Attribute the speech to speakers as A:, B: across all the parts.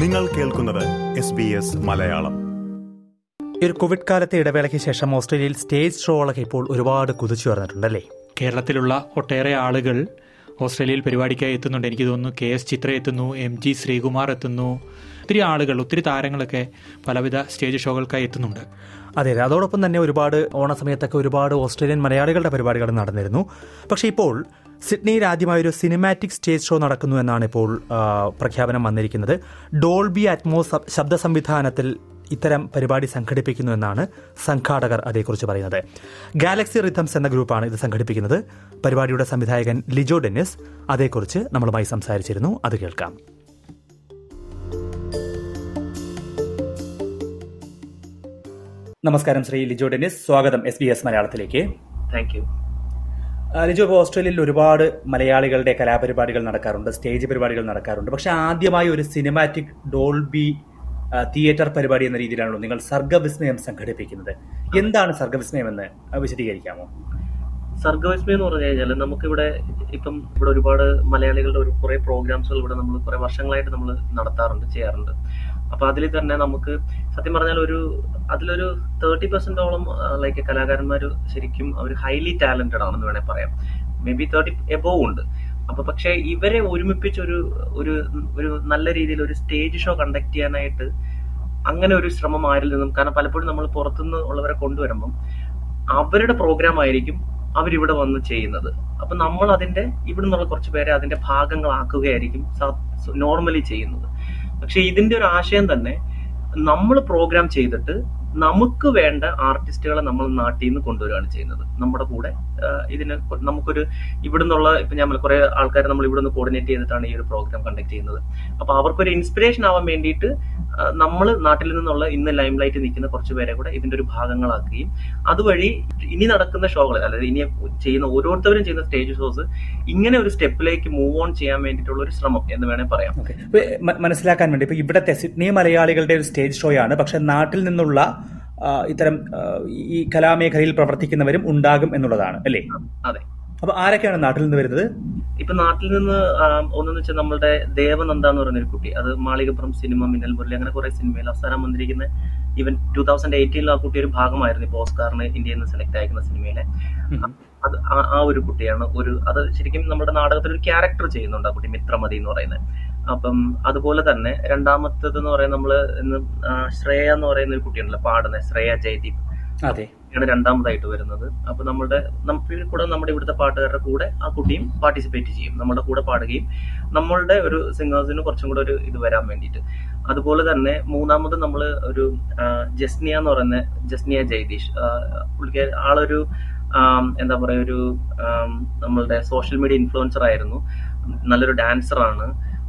A: നിങ്ങൾ കേൾക്കുന്നത് S B S Malayalam.
B: ഈ ഒരു കോവിഡ് കാലത്തെ ഇടവേളയ്ക്ക് ശേഷം ഓസ്ട്രേലിയയിൽ സ്റ്റേജ് ഷോകളൊക്കെ ഇപ്പോൾ ഒരുപാട് കുതിച്ചു വന്നിട്ടുണ്ടല്ലേ
C: കേരളത്തിലുള്ള ഒട്ടേറെ ആളുകൾ ഓസ്ട്രേലിയയിൽ പരിപാടിക്കായി എത്തുന്നുണ്ട്. എനിക്ക് തോന്നുന്നു കെ എസ് ചിത്ര എത്തുന്നു എം ജി ശ്രീകുമാർ എത്തുന്നു. ഒത്തിരി ആളുകൾ ഒത്തിരി താരങ്ങളൊക്കെ പലവിധ സ്റ്റേജ് ഷോകൾക്കായി എത്തുന്നുണ്ട്.
B: അതെ അതെ. അതോടൊപ്പം തന്നെ ഒരുപാട് ഓണസമയത്തൊക്കെ ഒരുപാട് ഓസ്ട്രേലിയൻ മലയാളികളുടെ പരിപാടികൾ നടന്നിരുന്നു. പക്ഷേ ഇപ്പോൾ സിഡ്നിയിൽ ആദ്യമായി ഒരു സിനിമാറ്റിക് സ്റ്റേജ് ഷോ നടക്കുന്നു എന്നാണ് ഇപ്പോൾ പ്രഖ്യാപനം വന്നിരിക്കുന്നത്. ഡോൾബി അറ്റ്മോസ് ശബ്ദ സംവിധാനത്തിൽ ഇത്തരം പരിപാടി സംഘടിപ്പിക്കുന്നു എന്നാണ് സംഘാടകർ അതേക്കുറിച്ച് പറയുന്നത്. ഗാലക്സി റിഥംസ് എന്ന ഗ്രൂപ്പാണ് ഇത് സംഘടിപ്പിക്കുന്നത്. പരിപാടിയുടെ സംവിധായകൻ ലിജോ ഡെന്നിസ് അതേക്കുറിച്ച് നമ്മളുമായി സംസാരിച്ചിരുന്നു. അത് കേൾക്കാം. നമസ്കാരം ശ്രീ ലിജോ ഡെന്നിസ്. സ്വാഗതം എസ് ബി എസ് മലയാളത്തിലേക്ക്.
D: താങ്ക് യു
B: ലിജോ ഇപ്പോൾ ഓസ്ട്രേലിയയിൽ ഒരുപാട് മലയാളികളുടെ കലാപരിപാടികൾ നടക്കാറുണ്ട് സ്റ്റേജ് പരിപാടികൾ നടക്കാറുണ്ട്. പക്ഷെ ആദ്യമായി ഒരു സിനിമാറ്റിക് ഡോൾബി തിയേറ്റർ പരിപാടി എന്ന രീതിയിലാണല്ലോ നിങ്ങൾ സർഗവിസ്മയം സംഘടിപ്പിക്കുന്നത്. എന്താണ് സർഗവിസ്മയം എന്ന് വിശദീകരിക്കാമോ?
D: സർഗവിസ്മയം എന്ന് പറഞ്ഞു കഴിഞ്ഞാൽ നമുക്കിവിടെ ഇപ്പം ഇവിടെ ഒരുപാട് മലയാളികളുടെ ഒരു കുറെ പ്രോഗ്രാംസുകൾ ഇവിടെ നമ്മൾ കുറെ വർഷങ്ങളായിട്ട് നമ്മൾ നടത്താറുണ്ട് ചെയ്യാറുണ്ട്. അപ്പൊ അതിൽ തന്നെ നമുക്ക് സത്യം പറഞ്ഞാൽ ഒരു അതിലൊരു തേർട്ടി പെർസെന്റോളം ലൈക്ക് കലാകാരന്മാർ ശരിക്കും അവർ ഹൈലി ടാലന്റഡ് ആണെന്ന് വേണേൽ പറയാം. മേ ബി തേർട്ടി എബോവ് ഉണ്ട്. അപ്പൊ പക്ഷെ ഇവരെ ഒരുമിപ്പിച്ച് ഒരു ഒരു ഒരു നല്ല രീതിയിൽ ഒരു സ്റ്റേജ് ഷോ കണ്ടക്ട് ചെയ്യാനായിട്ട് അങ്ങനെ ഒരു ശ്രമം ആരിൽ നിന്നും കാരണം പലപ്പോഴും നമ്മൾ പുറത്തുനിന്ന് ഉള്ളവരെ കൊണ്ടുവരുമ്പം അവരുടെ പ്രോഗ്രാം ആയിരിക്കും അവരിവിടെ വന്ന് ചെയ്യുന്നത്. അപ്പൊ നമ്മൾ അതിന്റെ ഇവിടെ നിന്നുള്ള കുറച്ച് പേരെ അതിന്റെ ഭാഗങ്ങളാക്കുകയായിരിക്കും നോർമലി ചെയ്യുന്നത്. പക്ഷെ ഇതിന്റെ ഒരു ആശയം തന്നെ നമ്മൾ പ്രോഗ്രാം ചെയ്തിട്ട് നമുക്ക് വേണ്ട ആർട്ടിസ്റ്റുകളെ നമ്മൾ നാട്ടിൽ നിന്ന് കൊണ്ടുവരികയാണ് ചെയ്യുന്നത്. നമ്മുടെ കൂടെ ഇതിന് നമുക്കൊരു ഇവിടെ നിന്നുള്ള ഇപ്പൊ ഞാൻ കുറെ ആൾക്കാർ നമ്മൾ ഇവിടെ നിന്ന് കോർഡിനേറ്റ് ചെയ്തിട്ടാണ് ഈ ഒരു പ്രോഗ്രാം കണ്ടക്ട് ചെയ്യുന്നത്. അപ്പൊ അവർക്കൊരു ഇൻസ്പിറേഷൻ ആവാൻ വേണ്ടിയിട്ട് നമ്മൾ നാട്ടിൽ നിന്നുള്ള ഇന്ന് ലൈം ലൈറ്റ് നിൽക്കുന്ന കുറച്ച് പേരെ കൂടെ ഇതിന്റെ ഒരു ഭാഗങ്ങളാക്കുകയും അതുവഴി ഇനി നടക്കുന്ന ഷോകൾ അതായത് ഇനി ചെയ്യുന്ന ഓരോരുത്തരും ചെയ്യുന്ന സ്റ്റേജ് ഷോസ് ഇങ്ങനെ ഒരു സ്റ്റെപ്പിലേക്ക് മൂവ് ഓൺ ചെയ്യാൻ വേണ്ടിയിട്ടുള്ള ഒരു ശ്രമം എന്ന് വേണേ പറയാം.
B: മനസ്സിലാക്കാൻ വേണ്ടി ഇപ്പൊ ഇവിടത്തെ സിഡ്നി മലയാളികളുടെ ഒരു സ്റ്റേജ് ഷോയാണ് പക്ഷെ നാട്ടിൽ നിന്നുള്ള ഇത്തരം ഈ കലാമേഖലയിൽ പ്രവർത്തിക്കുന്നവരും ഉണ്ടാകും എന്നുള്ളതാണ് അല്ലേ?
D: അതെ.
B: അപ്പൊ ആരൊക്കെയാണ് നാട്ടിൽ നിന്ന് വരുന്നത്?
D: ഇപ്പൊ നാട്ടിൽ നിന്ന് ഒന്നെന്ന് വെച്ചാൽ നമ്മളുടെ ദേവനന്ദ എന്ന് പറയുന്ന ഒരു കുട്ടി. അത് മാളികപ്പുറം സിനിമ മിന്നൽ മുരളി അങ്ങനെ കുറെ സിനിമയിൽ അവസാനം വന്നിരിക്കുന്ന ഈവൻ ടൂ തൗസൻഡ് എയ്റ്റീനിൽ ആ കുട്ടി ഒരു ഭാഗമായിരുന്നു ഇപ്പൊ ഓസ്കാറിന് ഇന്ത്യയിൽ നിന്ന് സെലക്ട് ആയിരിക്കുന്ന സിനിമയിലെ. അത് ആ- ആ ഒരു കുട്ടിയാണ്. ഒരു അത് ശരിക്കും നമ്മുടെ നാടകത്തിൽ ഒരു ക്യാരക്ടർ ചെയ്യുന്നുണ്ട് ആ കുട്ടി മിത്രമതി എന്ന് പറയുന്നത്. അപ്പം അതുപോലെ തന്നെ രണ്ടാമത്തേത് എന്ന് പറയുന്നത് നമ്മൾ ഇന്ന് ശ്രേയ എന്ന് പറയുന്ന ഒരു കുട്ടിയുണ്ടല്ലോ പാടുന്നത് ശ്രേയ ജയദീപ്. ആണ് രണ്ടാമതായിട്ട് വരുന്നത്. അപ്പൊ നമ്മുടെ നമുക്ക് കൂടെ നമ്മുടെ ഇവിടുത്തെ പാട്ടുകാരുടെ കൂടെ ആ കുട്ടിയും പാർട്ടിസിപ്പേറ്റ് ചെയ്യും. നമ്മുടെ കൂടെ പാടുകയും നമ്മളുടെ ഒരു സിംഗേഴ്സിന് കുറച്ചും കൂടെ ഒരു ഇത് വരാൻ വേണ്ടിയിട്ട്. അതുപോലെ തന്നെ മൂന്നാമത് നമ്മൾ ഒരു ജസ്നിയ എന്ന് പറയുന്ന ജസ്നിയ ജയദീഷ് പുള്ളിക്ക് ആളൊരു എന്താ പറയാ ഒരു നമ്മളുടെ സോഷ്യൽ മീഡിയ ഇൻഫ്ലുവൻസർ ആയിരുന്നു. നല്ലൊരു ഡാൻസർ ആണ്.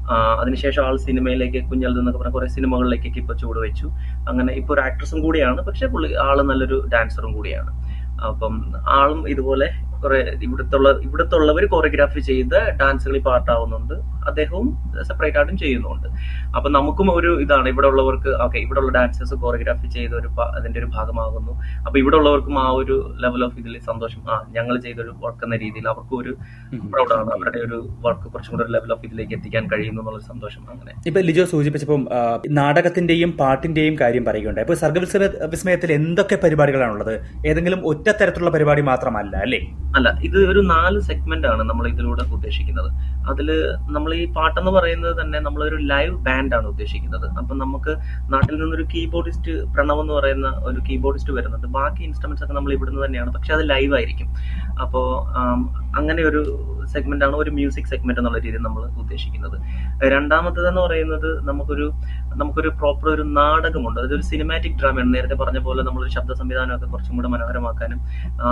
D: അതിനുശേഷം ആൾ സിനിമയിലേക്ക് കുഞ്ഞൽ എന്നൊക്കെ പറഞ്ഞ കുറെ സിനിമകളിലേക്കൊക്കെ ഇപ്പൊ ചുവട് വെച്ചു. അങ്ങനെ ഇപ്പൊ ഒരു ആക്ട്രസും കൂടിയാണ് പക്ഷെ പുള്ളി ആൾ നല്ലൊരു ഡാൻസറും കൂടിയാണ്. അപ്പം ആളും ഇതുപോലെ കുറെ ഇവിടുത്തുള്ള ഇവിടുത്തുള്ളവർ കൊറിയോഗ്രാഫി ചെയ്ത ഡാൻസുകളിൽ പാട്ടാവുന്നുണ്ട് അദ്ദേഹവും സെപ്പറേറ്റ് ആയിട്ടും ചെയ്യുന്നുണ്ട്. അപ്പൊ നമുക്കും ഒരു ഇതാണ് ഇവിടെ ഉള്ളവർക്ക് ഓക്കെ ഇവിടെ ഉള്ള ഡാൻസേഴ്സ് കോറിയോഗ്രാഫി ചെയ്ത ഒരു അതിന്റെ ഒരു ഭാഗമാകുന്നു. അപ്പൊ ഇവിടെ ഉള്ളവർക്കും ആ ഒരു ലെവൽ ഓഫ് ഇതിൽ സന്തോഷം. ആ ഞങ്ങൾ ചെയ്തൊരു വർക്ക് എന്ന രീതിയിൽ അവർക്കും ഒരു പ്രൗഡാണ് അവരുടെ ഒരു വർക്ക് കുറച്ചും കൂടെ ഒരു ലെവൽ ഓഫ് ഇതിലേക്ക് എത്തിക്കാൻ കഴിയുന്നു എന്നുള്ള സന്തോഷം അങ്ങനെ.
B: ഇപ്പൊ ലിജോ സൂചിപ്പിച്ചപ്പം നാടകത്തിന്റെയും പാട്ടിന്റെയും കാര്യം പറയുകയുണ്ടായി. ഇപ്പൊ സർഗവിസ്മയ വിസ്മയത്തിൽ എന്തൊക്കെ പരിപാടികളാണുള്ളത്? ഏതെങ്കിലും ഒറ്റ തരത്തിലുള്ള പരിപാടി മാത്രമല്ല അല്ലേ?
D: അല്ല ഇത് ഒരു നാല് സെഗ്മെന്റ് ആണ് നമ്മൾ ഇതിലൂടെ ഉദ്ദേശിക്കുന്നത്. അതിൽ നമ്മൾ ഈ പാട്ടെന്ന് പറയുന്നത് തന്നെ നമ്മളൊരു ലൈവ് ബാൻഡ് ആണ് ഉദ്ദേശിക്കുന്നത്. അപ്പൊ നമുക്ക് നാട്ടിൽ നിന്നൊരു കീബോർഡിസ്റ്റ് പ്രണവ് എന്ന് പറയുന്ന ഒരു കീബോർഡിസ്റ്റ് വരുന്നുണ്ട്. ബാക്കി ഇൻസ്ട്രുമെന്റ്സ് ഒക്കെ നമ്മൾ ഇവിടുന്ന് തന്നെയാണ്. പക്ഷെ അത് ലൈവ് ആയിരിക്കും. അപ്പോ അങ്ങനെ ഒരു സെഗ്മെന്റ് ആണ് ഒരു മ്യൂസിക് സെഗ്മെന്റ് എന്നുള്ള രീതിയിൽ നമ്മൾ ഉദ്ദേശിക്കുന്നത്. രണ്ടാമത്തത് എന്ന് പറയുന്നത് നമുക്കൊരു നമുക്കൊരു പ്രോപ്പർ ഒരു നാടകമുണ്ട്. അതായത് ഒരു സിനിമാറ്റിക് ഡ്രാമയാണ് നേരത്തെ പറഞ്ഞ പോലെ നമ്മളൊരു ശബ്ദ സംവിധാനമൊക്കെ കുറച്ചും കൂടെ മനോഹരമാക്കാനും ആ,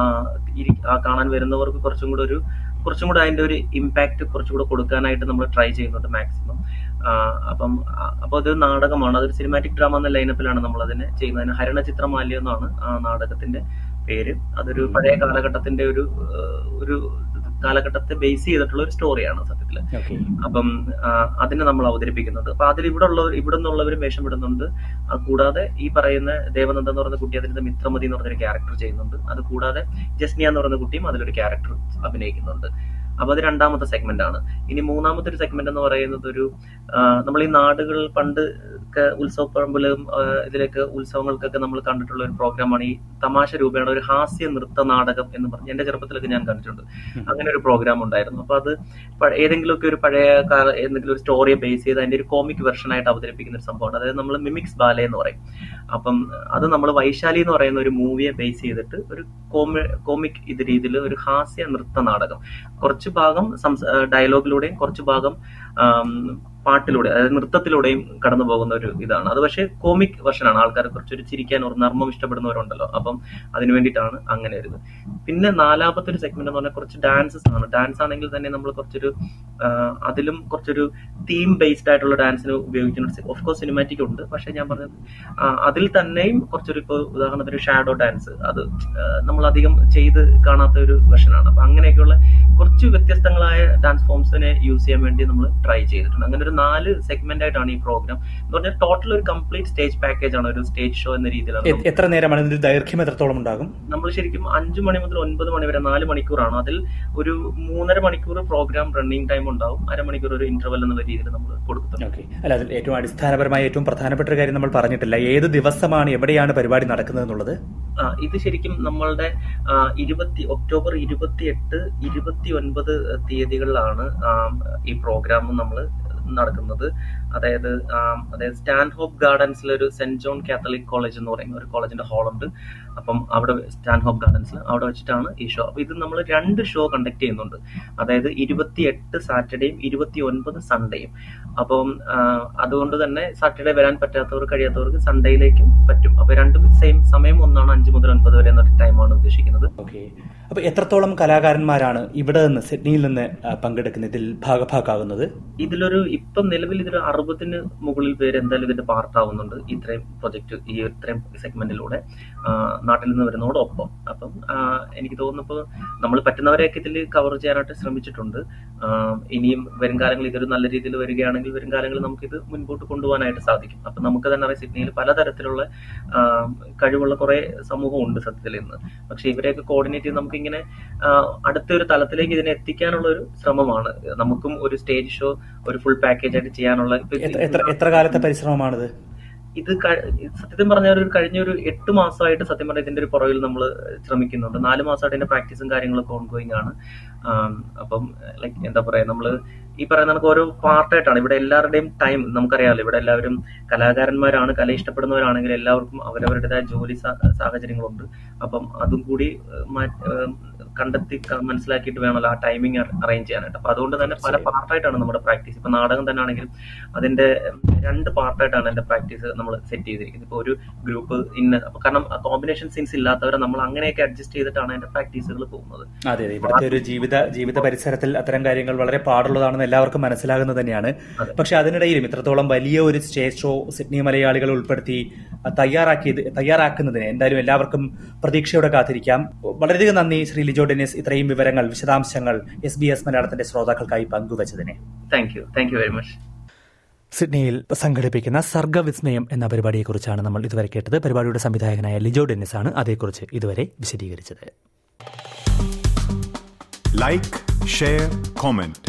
D: കാണാൻ വരുന്നവർക്ക് കുറച്ചും കൂടെ ഒരു കുറച്ചും കൂടെ അതിന്റെ ഒരു ഇമ്പാക്ട് കുറച്ചും കൂടെ കൊടുക്കാനായിട്ട് നമ്മൾ ട്രൈ ചെയ്യുന്നുണ്ട് മാക്സിമം അപ്പം അപ്പോൾ അപ്പൊ അതൊരു നാടകമാണ്. അതൊരു സിനിമാറ്റിക് ഡ്രാമ എന്ന ലൈനപ്പിലാണ് നമ്മൾ അതിനെ ചെയ്യുന്നത്. ഹരണ ചിത്രമാല്യം എന്നാണ് ആ നാടകത്തിന്റെ പേര്. അതൊരു പഴയ കാലഘട്ടത്തിന്റെ ഒരു ഒരു കാലഘട്ടത്തെ ബേസ് ചെയ്തിട്ടുള്ള ഒരു സ്റ്റോറിയാണ്
B: സത്യത്തിൽ
D: അപ്പം അതിനെ നമ്മൾ അവതരിപ്പിക്കുന്നുണ്ട് അപ്പൊ അതിൽ ഇവിടെ ഉള്ള ഇവിടെ നിന്നുള്ളവരും വേഷം ഇടുന്നുണ്ട്. കൂടാതെ ഈ പറയുന്ന ദേവനന്ദ എന്ന് പറയുന്ന കുട്ടി അതിന്റെ മിത്രമതി എന്ന് പറഞ്ഞൊരു ക്യാരക്ടർ ചെയ്യുന്നുണ്ട്. അത് കൂടാതെ ജസ്നിയ എന്ന് പറയുന്ന കുട്ടിയും അതിലൊരു ക്യാരക്ടർ അഭിനയിക്കുന്നുണ്ട്. അപ്പൊ അത് രണ്ടാമത്തെ സെഗ്മെന്റ് ആണ്. ഇനി മൂന്നാമത്തെ ഒരു സെഗ്മെന്റ് എന്ന് പറയുന്നത് ഒരു നമ്മൾ ഈ നാടുകൾ പണ്ട് ഒക്കെ ഉത്സവപ്പറമ്പിലും ഇതിലേക്ക് ഉത്സവങ്ങൾക്കൊക്കെ നമ്മൾ കണ്ടിട്ടുള്ള ഒരു പ്രോഗ്രാമാണ് ഈ തമാശ രൂപേണ ഒരു ഹാസ്യ നൃത്ത നാടകം എന്ന് പറഞ്ഞ് എന്റെ ചെറുപ്പത്തിലൊക്കെ ഞാൻ കണ്ടിട്ടുണ്ട്. അങ്ങനെ ഒരു പ്രോഗ്രാം ഉണ്ടായിരുന്നു. അപ്പൊ അത് ഏതെങ്കിലും ഏതെങ്കിലുമൊക്കെ ഒരു പഴയ കാല എന്തെങ്കിലും ഒരു സ്റ്റോറിയെ ബേസ് ചെയ്ത് അതിന്റെ ഒരു കോമിക് വെർഷൻ ആയിട്ട് അവതരിപ്പിക്കുന്ന ഒരു സംഭവമാണ്. അതായത് നമ്മൾ മിമിക്സ് ബാലെ എന്ന് പറയും. അപ്പം അത് നമ്മൾ വൈശാലി എന്ന് പറയുന്ന ഒരു മൂവിയെ ബേസ് ചെയ്തിട്ട് ഒരു കോമി കോമിക് ഇത് രീതിയിൽ ഒരു ഹാസ്യ നൃത്ത നാടകം. കുറച്ച് ഭാഗം സംസ- ഡയലോഗിലൂടെയും കുറച്ച് ഭാഗം പാട്ടിലൂടെ അതായത് നൃത്തത്തിലൂടെയും കടന്നു പോകുന്ന ഒരു ഇതാണ്. അത് പക്ഷേ കോമിക് വെർഷനാണ് ആൾക്കാർ കുറച്ചൊരു ചിരിക്കാൻ ഒരു നർമ്മം ഇഷ്ടപ്പെടുന്നവരുണ്ടല്ലോ. അപ്പം അതിന് വേണ്ടിയിട്ടാണ് അങ്ങനെ ഒരു പിന്നെ നാലാമത്തെ ഒരു സെഗ്മെന്റ് എന്ന് പറഞ്ഞാൽ കുറച്ച് ഡാൻസസ് ആണ്. ഡാൻസ് ആണെങ്കിൽ തന്നെ നമ്മൾ കുറച്ചൊരു അതിലും കുറച്ചൊരു തീം ബേസ്ഡ് ആയിട്ടുള്ള ഡാൻസിന് ഉപയോഗിക്കുന്ന ഓഫ് കോഴ്സ് സിനിമാറ്റിക് ഉണ്ട്. പക്ഷെ ഞാൻ പറഞ്ഞത് അതിൽ തന്നെയും കുറച്ചൊരു ഇപ്പോൾ ഉദാഹരണത്തിന് ഷാഡോ ഡാൻസ് അത് നമ്മൾ അധികം ചെയ്ത് കാണാത്ത ഒരു വെർഷനാണ് അപ്പൊ അങ്ങനെയൊക്കെയുള്ള കുറച്ച് വ്യത്യസ്തങ്ങളായ ഡാൻസ് ഫോംസിനെ യൂസ് ചെയ്യാൻ വേണ്ടി നമ്മൾ ട്രൈ ചെയ്തിട്ടുണ്ട്. അങ്ങനെ ഒരു നാല് സെഗ്മെന്റ് ആയിട്ടാണ് ഈ പ്രോഗ്രാം എന്ന് പറഞ്ഞാൽ ടോട്ടൽ ഒരു കംപ്ലീറ്റ് സ്റ്റേജ് പാക്കേജ് ആണ് ഒരു സ്റ്റേജ് ഷോ എന്ന രീതിയിലാണ്
B: എത്ര നേരമാണ് ഇതിന്റെ ദൈർഘ്യം എത്രത്തോളം ഉണ്ടാകും?
D: നമ്മൾ ശരിക്കും അഞ്ചു മണി മുതൽ ഒൻപത് മണി വരെ നാല് മണിക്കൂറാണ്. അതിൽ ഒരു മൂന്നര മണിക്കൂർ പ്രോഗ്രാം റണ്ണിങ് ടൈം ഉണ്ടാവും. അരമണിക്കൂർ ഒരു ഇന്റർവൽ എന്ന രീതിയിൽ നമ്മൾ കൊടുക്കുന്നുണ്ട്.
B: ഓക്കെ. അല്ല അതിൽ ഏറ്റവും അടിസ്ഥാനപരമായ ഏറ്റവും പ്രധാനപ്പെട്ട ഒരു കാര്യം നമ്മൾ പറഞ്ഞിട്ടില്ല. ഏത് ദിവസമാണ് എവിടെയാണ് പരിപാടി നടക്കുന്നത് എന്നുള്ളത്?
D: ഇത് ശരിക്കും നമ്മളുടെ ഇരുപത്തി ഒക്ടോബർ ഇരുപത്തി എട്ട് ഇരുപത്തി ഒൻപത് തീയതികളിലാണ് ഈ പ്രോഗ്രാം നമ്മൾ നടക്കുന്നത്. അതായത് അതായത് സ്റ്റാൻഡ് ഹോപ്പ് ഗാർഡൻസിൽ ഒരു സെന്റ് ജോൺ കാത്തലിക് കോളേജ് എന്ന് പറയുന്ന ഒരു കോളേജിന്റെ ഹാളുണ്ട്. അപ്പം അവിടെ സ്റ്റാൻഡ് ഹോപ്പ് ഗാർഡൻസിൽ അവിടെ വെച്ചിട്ടാണ് ഈ ഷോ. അപ്പൊ ഇത് നമ്മൾ രണ്ട് ഷോ കണ്ടക്ട് ചെയ്യുന്നുണ്ട്. അതായത് ഇരുപത്തി എട്ട് സാറ്റർഡേയും ഇരുപത്തി ഒൻപത് സൺഡേയും. അപ്പം അതുകൊണ്ട് തന്നെ സാറ്റർഡേ വരാൻ പറ്റാത്തവർ കഴിയാത്തവർക്ക് സൺഡേയിലേക്കും പറ്റും. അപ്പൊ രണ്ടും സെയിം സമയം ഒന്നാണ് അഞ്ച് മുതൽ ഒൻപത് വരെ എന്നൊരു ടൈമാണ് ഉദ്ദേശിക്കുന്നത്.
B: ഓക്കെ. അപ്പൊ എത്രത്തോളം കലാകാരന്മാരാണ് ഇവിടെ നിന്ന് സിഡ്നിയിൽ നിന്ന് പങ്കെടുക്കുന്ന ഇതിൽ ഭാഗഭാക്കാകുന്നത്
D: ഇതിലൊരു ഇപ്പം നിലവിൽ ഇതൊരു അറുപതിന് മുകളിൽ പേര് എന്തായാലും ഇതിന്റെ പാർട്ടാവുന്നുണ്ട് ഇത്രയും പ്രൊജക്ട് ഈ ഇത്രയും സെഗ്മെന്റിലൂടെ നാട്ടിൽ നിന്ന് വരുന്നതോടൊപ്പം. അപ്പം എനിക്ക് തോന്നുന്നു ഇപ്പോൾ നമ്മൾ പറ്റുന്നവരെയൊക്കെ ഇതിൽ കവർ ചെയ്യാനായിട്ട് ശ്രമിച്ചിട്ടുണ്ട്. ഇനിയും വരും കാലങ്ങളിൽ ഇതൊരു നല്ല രീതിയിൽ വരികയാണെങ്കിൽ വരും കാലങ്ങളിൽ നമുക്കിത് മുൻപോട്ട് കൊണ്ടുപോകാനായിട്ട് സാധിക്കും. അപ്പം നമുക്ക് തന്നെ അറിയാം സിഡ്നിയിൽ പലതരത്തിലുള്ള കഴിവുള്ള കുറെ സമൂഹമുണ്ട് സത്യത്തിൽ ഇന്ന്. പക്ഷെ ഇവരെയൊക്കെ കോർഡിനേറ്റ് ചെയ്ത് നമുക്കിങ്ങനെ അടുത്തൊരു തലത്തിലേക്ക് ഇതിനെ എത്തിക്കാനുള്ള ഒരു ശ്രമമാണ്. നമുക്കും ഒരു സ്റ്റേജ് ഷോ ഒരു ഫുൾ പാക്കേജ് ആയിട്ട് ചെയ്യാനുള്ള
B: എത്ര കാലത്തെ പരിശ്രമമാണിത്?
D: ഇത് സത്യം പറഞ്ഞ ഒരു കഴിഞ്ഞ ഒരു എട്ട് മാസമായിട്ട് സത്യം പറഞ്ഞാൽ ഇതിന്റെ ഒരു പുറകിൽ നമ്മൾ ശ്രമിക്കുന്നുണ്ട്. നാല് മാസമായിട്ട് ഇതിന്റെ പ്രാക്ടീസും കാര്യങ്ങളൊക്കെ ഓൺഗോയിങ് ആണ്. അപ്പം ലൈക്ക് എന്താ പറയാ നമ്മൾ ഈ പറയുന്ന കണക്ക് ഓരോ പാർട്ടായിട്ടാണ്. ഇവിടെ എല്ലാവരുടെയും ടൈം നമുക്കറിയാമല്ലോ ഇവിടെ എല്ലാവരും കലാകാരന്മാരാണ് കല ഇഷ്ടപ്പെടുന്നവരാണെങ്കിൽ എല്ലാവർക്കും അവരവരുടേതായ ജോലി സാഹചര്യങ്ങളുണ്ട്. അപ്പം അതും കൂടി കണ്ടെത്തി മനസ്സിലാക്കിയിട്ട് വേണമല്ലോ ആ ടൈമിങ് അറേഞ്ച് ചെയ്യാനായിട്ട്. അപ്പൊ അതുകൊണ്ട് തന്നെ പല പാർട്ടായിട്ടാണ് നമ്മുടെ പ്രാക്ടീസ് ഇപ്പൊ നാടകം തന്നെ ആണെങ്കിലും അതിന്റെ രണ്ട് പാർട്ടായിട്ടാണ് എന്റെ പ്രാക്ടീസ് നമ്മൾ സെറ്റ് ചെയ്തിരിക്കുന്നത്. ഇപ്പൊ ഒരു ഗ്രൂപ്പ് ഇന്ന് കാരണം കോമ്പിനേഷൻ സീൻസ് ഇല്ലാത്തവരെ നമ്മൾ അങ്ങനെയൊക്കെ അഡ്ജസ്റ്റ് ചെയ്തിട്ടാണ് എന്റെ പ്രാക്ടീസുകൾ പോകുന്നത്.
B: അതെ അതെ. ഇവിടുത്തെ ഒരു ജീവിത ജീവിത പരിസരത്തിൽ അത്തരം കാര്യങ്ങൾ വളരെ പാടുള്ളതാണെന്ന് എല്ലാവർക്കും മനസ്സിലാകുന്നത് തന്നെയാണ്. പക്ഷെ അതിനിടയിലും ഇത്രത്തോളം വലിയ ഒരു സ്റ്റേജ് ഷോ സിഡ്നി മലയാളികൾ ഉൾപ്പെടുത്തി തയ്യാറാക്കിയത് തയ്യാറാക്കുന്നതിന് എന്തായാലും എല്ലാവർക്കും പ്രതീക്ഷയോടെ കാത്തിരിക്കാം. വളരെയധികം നന്ദി ശ്രീ ലിജോ ഡെനിസ് ഇത്രയും വിവരങ്ങൾ വിശദാംശങ്ങൾ എസ് ബി എസ് മലയാളത്തിന്റെ ശ്രോതാക്കൾക്കായി പങ്കുവച്ചതിന്.
D: Thank you thank you very much
B: സിഡ്നിയിൽ സംഘടിപ്പിക്കുന്ന സർഗവിസ്മയം എന്ന പരിപാടിയെക്കുറിച്ചാണ് നമ്മൾ ഇതുവരെ കേട്ടത്. പരിപാടിയുടെ സംവിധായകനായ ലിജോ ഡെന്നിസ് ആണ് അതേക്കുറിച്ച് ഇതുവരെ വിശദീകരിച്ചത്.
A: Like share comment